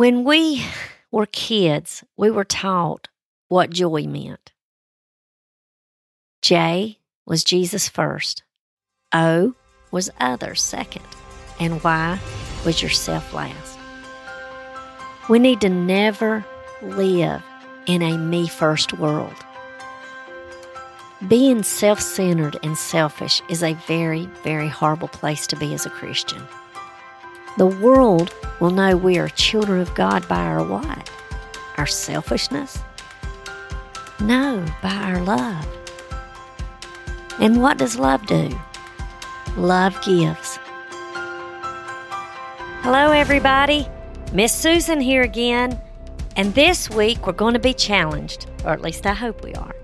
When we were kids, we were taught what joy meant. J was Jesus first, O was others second, and Y was yourself last. We need to never live in a me first world. Being self centered and selfish is a very, very horrible place to be as a Christian. The world will know we are children of God by our what? Our selfishness? No, by our love. And what does love do? Love gives. Hello, everybody. Miss Susan here again. And this week we're going to be challenged, or at least I hope we are,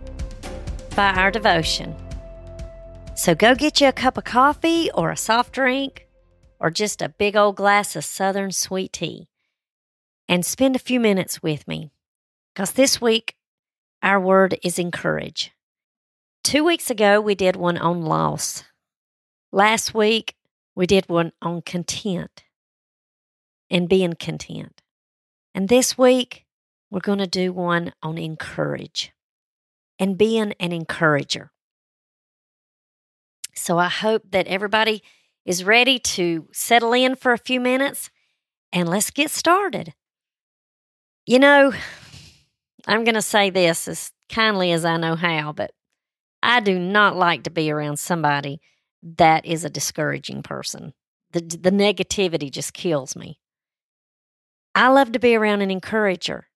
by our devotion. So go get you a cup of coffee or a soft drink or just a big old glass of Southern sweet tea and spend a few minutes with me. Because this week our word is encourage. Two weeks ago we did one on loss. Last week we did one on content and being content. And this week, we're going to do one on encourage and being an encourager. So I hope that everybody is ready to settle in for a few minutes and let's get started. You know, I'm going to say this as kindly as I know how, but I do not like to be around somebody that is a discouraging person. The, the negativity just kills me. I love to be around an encourager.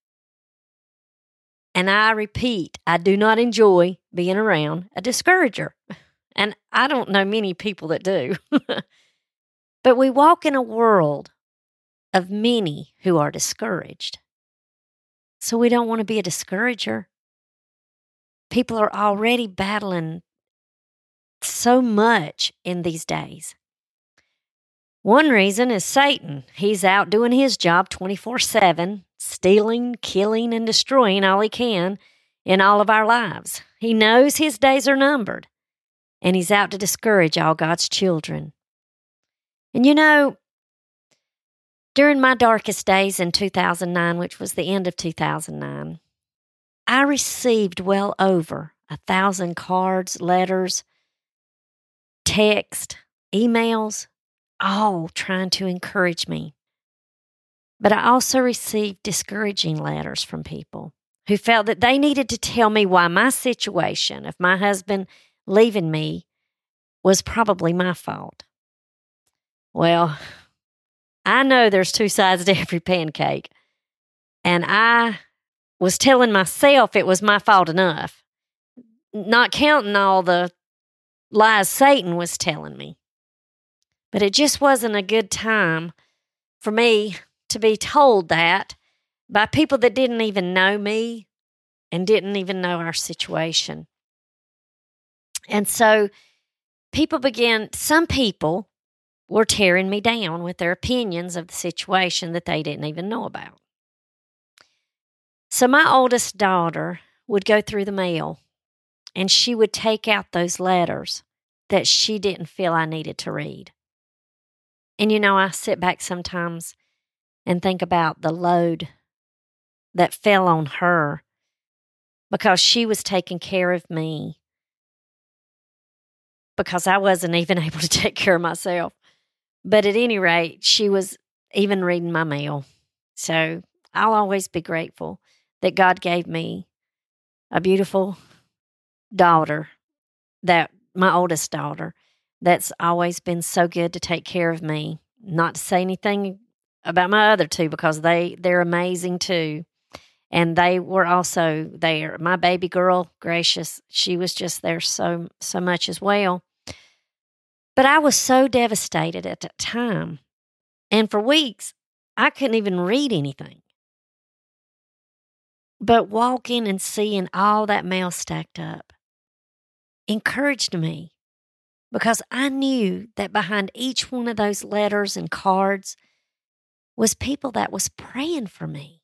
And I repeat, I do not enjoy being around a discourager. And I don't know many people that do. but we walk in a world of many who are discouraged. So we don't want to be a discourager. People are already battling so much in these days. One reason is Satan. He's out doing his job 24 7, stealing, killing, and destroying all he can in all of our lives. He knows his days are numbered, and he's out to discourage all God's children. And you know, during my darkest days in 2009, which was the end of 2009, I received well over a thousand cards, letters, text, emails all trying to encourage me. But I also received discouraging letters from people who felt that they needed to tell me why my situation if my husband leaving me was probably my fault. Well, I know there's two sides to every pancake. And I was telling myself it was my fault enough, not counting all the lies Satan was telling me. But it just wasn't a good time for me to be told that by people that didn't even know me and didn't even know our situation. And so people began, some people were tearing me down with their opinions of the situation that they didn't even know about. So my oldest daughter would go through the mail and she would take out those letters that she didn't feel I needed to read. And you know, I sit back sometimes and think about the load that fell on her because she was taking care of me because I wasn't even able to take care of myself. But at any rate, she was even reading my mail. So I'll always be grateful that God gave me a beautiful daughter, that my oldest daughter, that's always been so good to take care of me. Not to say anything about my other two because they they're amazing too. And they were also there. My baby girl, gracious, she was just there so so much as well. But I was so devastated at that time. And for weeks, I couldn't even read anything. But walking and seeing all that mail stacked up encouraged me because I knew that behind each one of those letters and cards was people that was praying for me.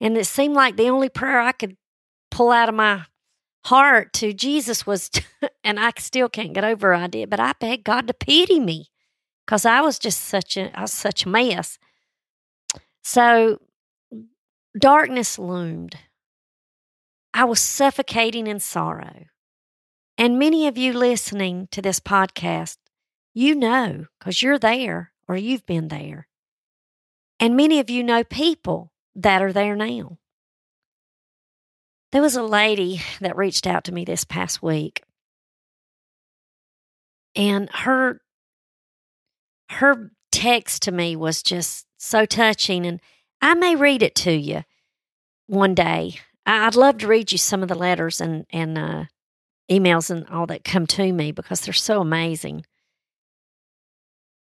And it seemed like the only prayer I could pull out of my heart to Jesus was, and I still can't get over I did, but I begged God to pity me because I was just such a, I was such a mess. So darkness loomed. I was suffocating in sorrow. And many of you listening to this podcast, you know because you're there or you've been there. And many of you know people that are there now. There was a lady that reached out to me this past week. And her her text to me was just so touching and I may read it to you one day. I'd love to read you some of the letters and and uh, emails and all that come to me because they're so amazing.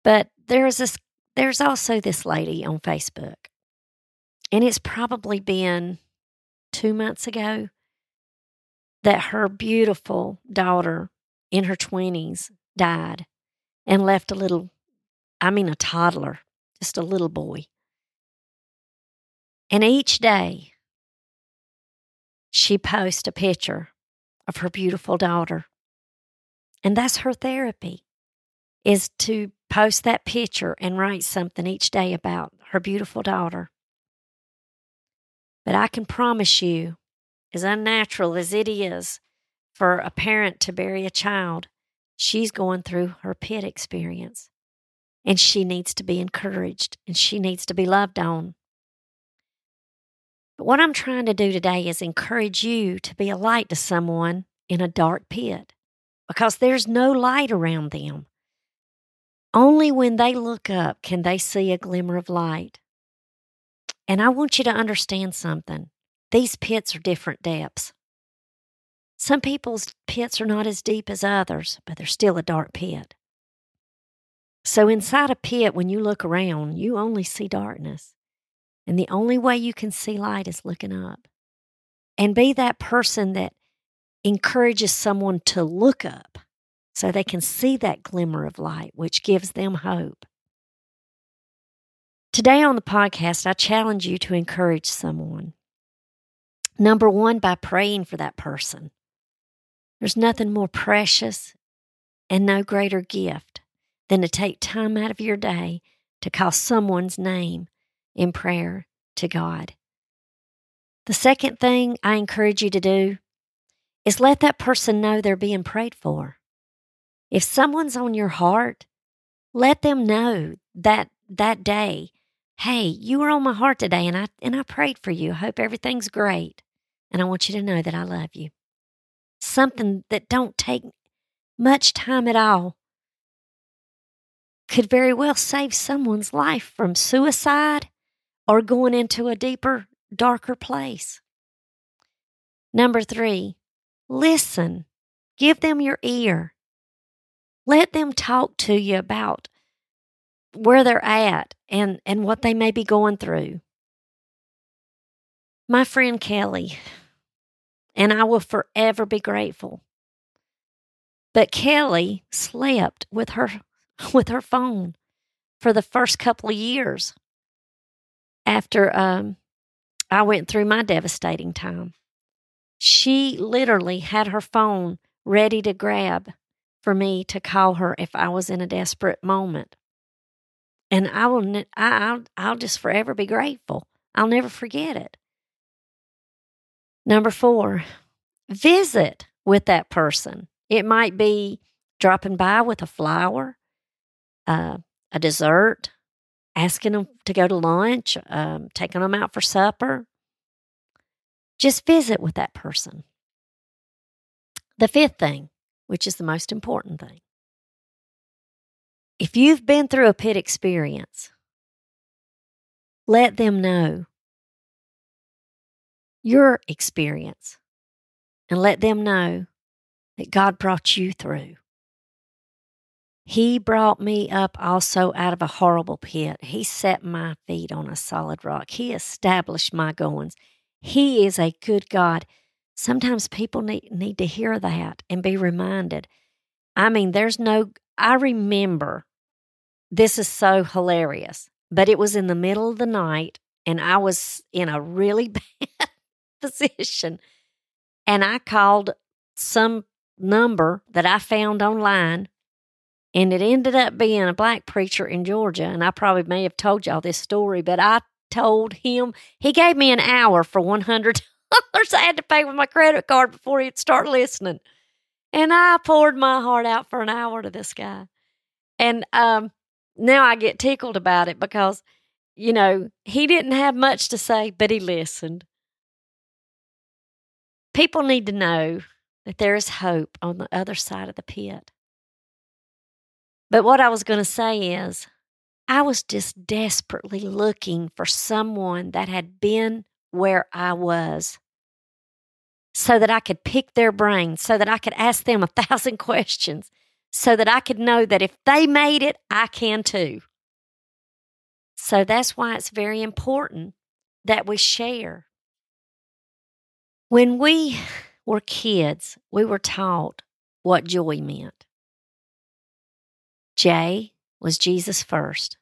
But there's this there's also this lady on Facebook. And it's probably been 2 months ago that her beautiful daughter in her 20s died and left a little I mean a toddler, just a little boy. And each day she posts a picture of her beautiful daughter. And that's her therapy is to post that picture and write something each day about her beautiful daughter. But I can promise you, as unnatural as it is for a parent to bury a child, she's going through her pit experience. And she needs to be encouraged and she needs to be loved on. But what I'm trying to do today is encourage you to be a light to someone in a dark pit because there's no light around them. Only when they look up can they see a glimmer of light. And I want you to understand something these pits are different depths. Some people's pits are not as deep as others, but they're still a dark pit. So, inside a pit, when you look around, you only see darkness. And the only way you can see light is looking up. And be that person that encourages someone to look up so they can see that glimmer of light, which gives them hope. Today on the podcast, I challenge you to encourage someone. Number one, by praying for that person. There's nothing more precious and no greater gift than to take time out of your day to call someone's name in prayer to God. The second thing I encourage you to do is let that person know they're being prayed for. If someone's on your heart, let them know that that day, hey, you were on my heart today and I and I prayed for you. I hope everything's great. And I want you to know that I love you. Something that don't take much time at all could very well save someone's life from suicide or going into a deeper, darker place. Number three, listen. Give them your ear. Let them talk to you about where they're at and, and what they may be going through. My friend Kelly, and I will forever be grateful. But Kelly slept with her with her phone for the first couple of years after um, I went through my devastating time. She literally had her phone ready to grab for me to call her if I was in a desperate moment. And I will, I, will I'll just forever be grateful. I'll never forget it. Number four, visit with that person. It might be dropping by with a flower, uh, a dessert, asking them to go to lunch, um, taking them out for supper. Just visit with that person. The fifth thing, which is the most important thing, if you've been through a pit experience, let them know your experience and let them know that God brought you through. He brought me up also out of a horrible pit. He set my feet on a solid rock. He established my goings. He is a good God. Sometimes people need, need to hear that and be reminded. I mean, there's no, I remember, this is so hilarious, but it was in the middle of the night and I was in a really bad position. And I called some number that I found online and it ended up being a black preacher in Georgia. And I probably may have told y'all this story, but I told him he gave me an hour for one hundred dollars. I had to pay with my credit card before he'd start listening, and I poured my heart out for an hour to this guy, and um, now I get tickled about it because you know he didn't have much to say, but he listened. People need to know that there is hope on the other side of the pit. But what I was going to say is, I was just desperately looking for someone that had been where I was so that I could pick their brain, so that I could ask them a thousand questions, so that I could know that if they made it, I can too. So that's why it's very important that we share. When we were kids, we were taught what joy meant. J was Jesus first,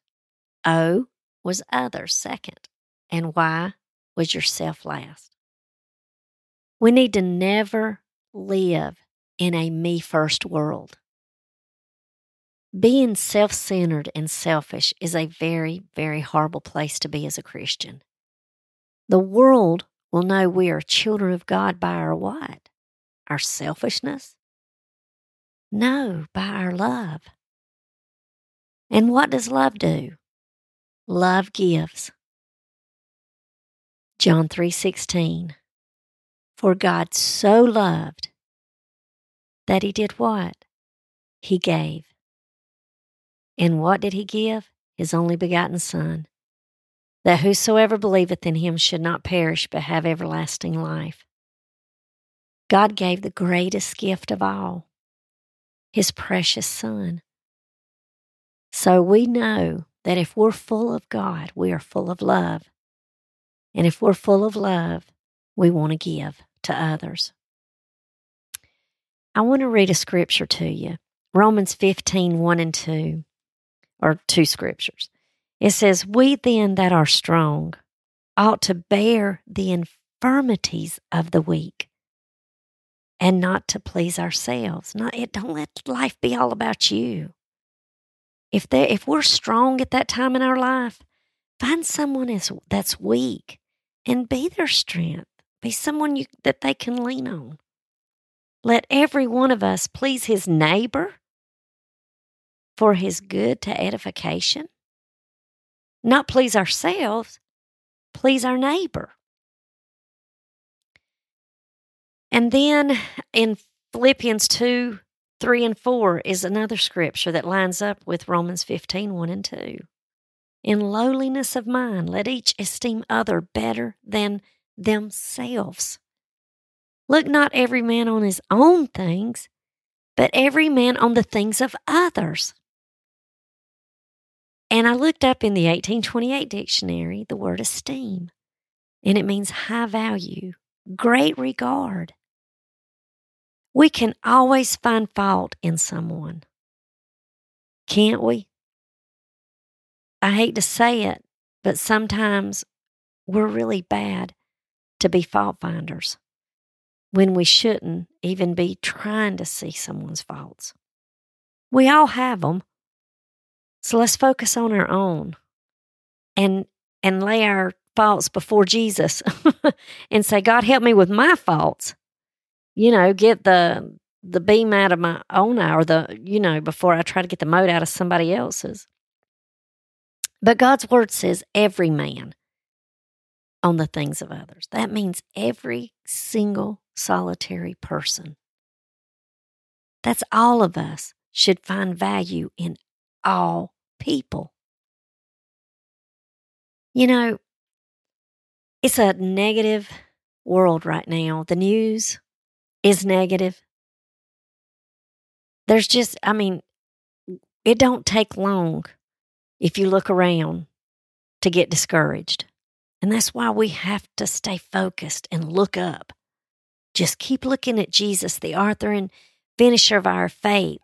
O was others second, and Y was yourself last. We need to never live in a me first world. Being self centered and selfish is a very, very horrible place to be as a Christian. The world will know we are children of God by our what? Our selfishness? No, by our love. And what does love do? Love gives. John 3:16 For God so loved that he did what? He gave. And what did he give? His only begotten son, that whosoever believeth in him should not perish but have everlasting life. God gave the greatest gift of all, his precious son. So we know that if we're full of God, we are full of love. And if we're full of love, we want to give to others. I want to read a scripture to you Romans 15 1 and 2, or two scriptures. It says, We then that are strong ought to bear the infirmities of the weak and not to please ourselves. Not, it, don't let life be all about you. If they if we're strong at that time in our life, find someone is, that's weak and be their strength. Be someone you, that they can lean on. Let every one of us please his neighbor for his good to edification. Not please ourselves, please our neighbor. And then in Philippians 2 3 and 4 is another scripture that lines up with Romans 15 1 and 2. In lowliness of mind, let each esteem other better than themselves. Look not every man on his own things, but every man on the things of others. And I looked up in the 1828 dictionary the word esteem, and it means high value, great regard, we can always find fault in someone. Can't we? I hate to say it, but sometimes we're really bad to be fault finders when we shouldn't even be trying to see someone's faults. We all have them. So let's focus on our own and and lay our faults before Jesus and say, God, help me with my faults you know, get the the beam out of my own eye or the, you know, before I try to get the mote out of somebody else's. But God's word says every man on the things of others. That means every single solitary person. That's all of us should find value in all people. You know, it's a negative world right now. The news, is negative. There's just, I mean, it don't take long if you look around to get discouraged. And that's why we have to stay focused and look up. Just keep looking at Jesus, the author and finisher of our faith.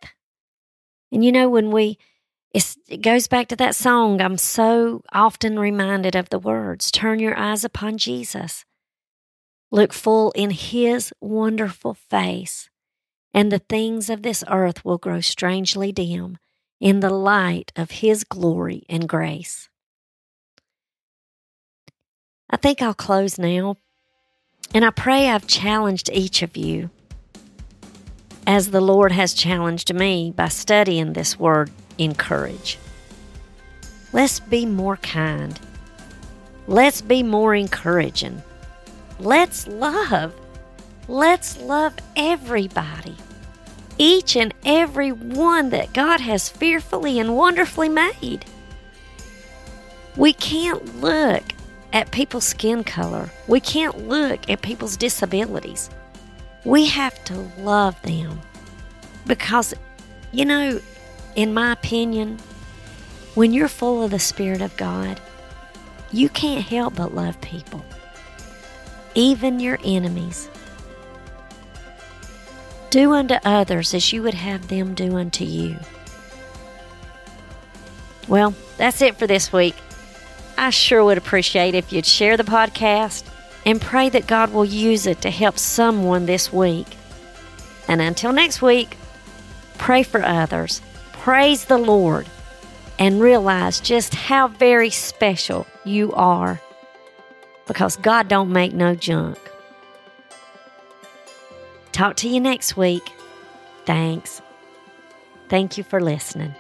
And you know, when we, it goes back to that song, I'm so often reminded of the words turn your eyes upon Jesus. Look full in His wonderful face, and the things of this earth will grow strangely dim in the light of His glory and grace. Think I'll close now. And I pray I've challenged each of you as the Lord has challenged me by studying this word, encourage. Let's be more kind. Let's be more encouraging. Let's love. Let's love everybody. Each and every one that God has fearfully and wonderfully made. We can't look at people's skin color. We can't look at people's disabilities. We have to love them because, you know, in my opinion, when you're full of the Spirit of God, you can't help but love people, even your enemies. Do unto others as you would have them do unto you. Well, that's it for this week. I sure would appreciate if you'd share the podcast and pray that God will use it to help someone this week. And until next week, pray for others, praise the Lord, and realize just how very special you are because God don't make no junk. Talk to you next week. Thanks. Thank you for listening.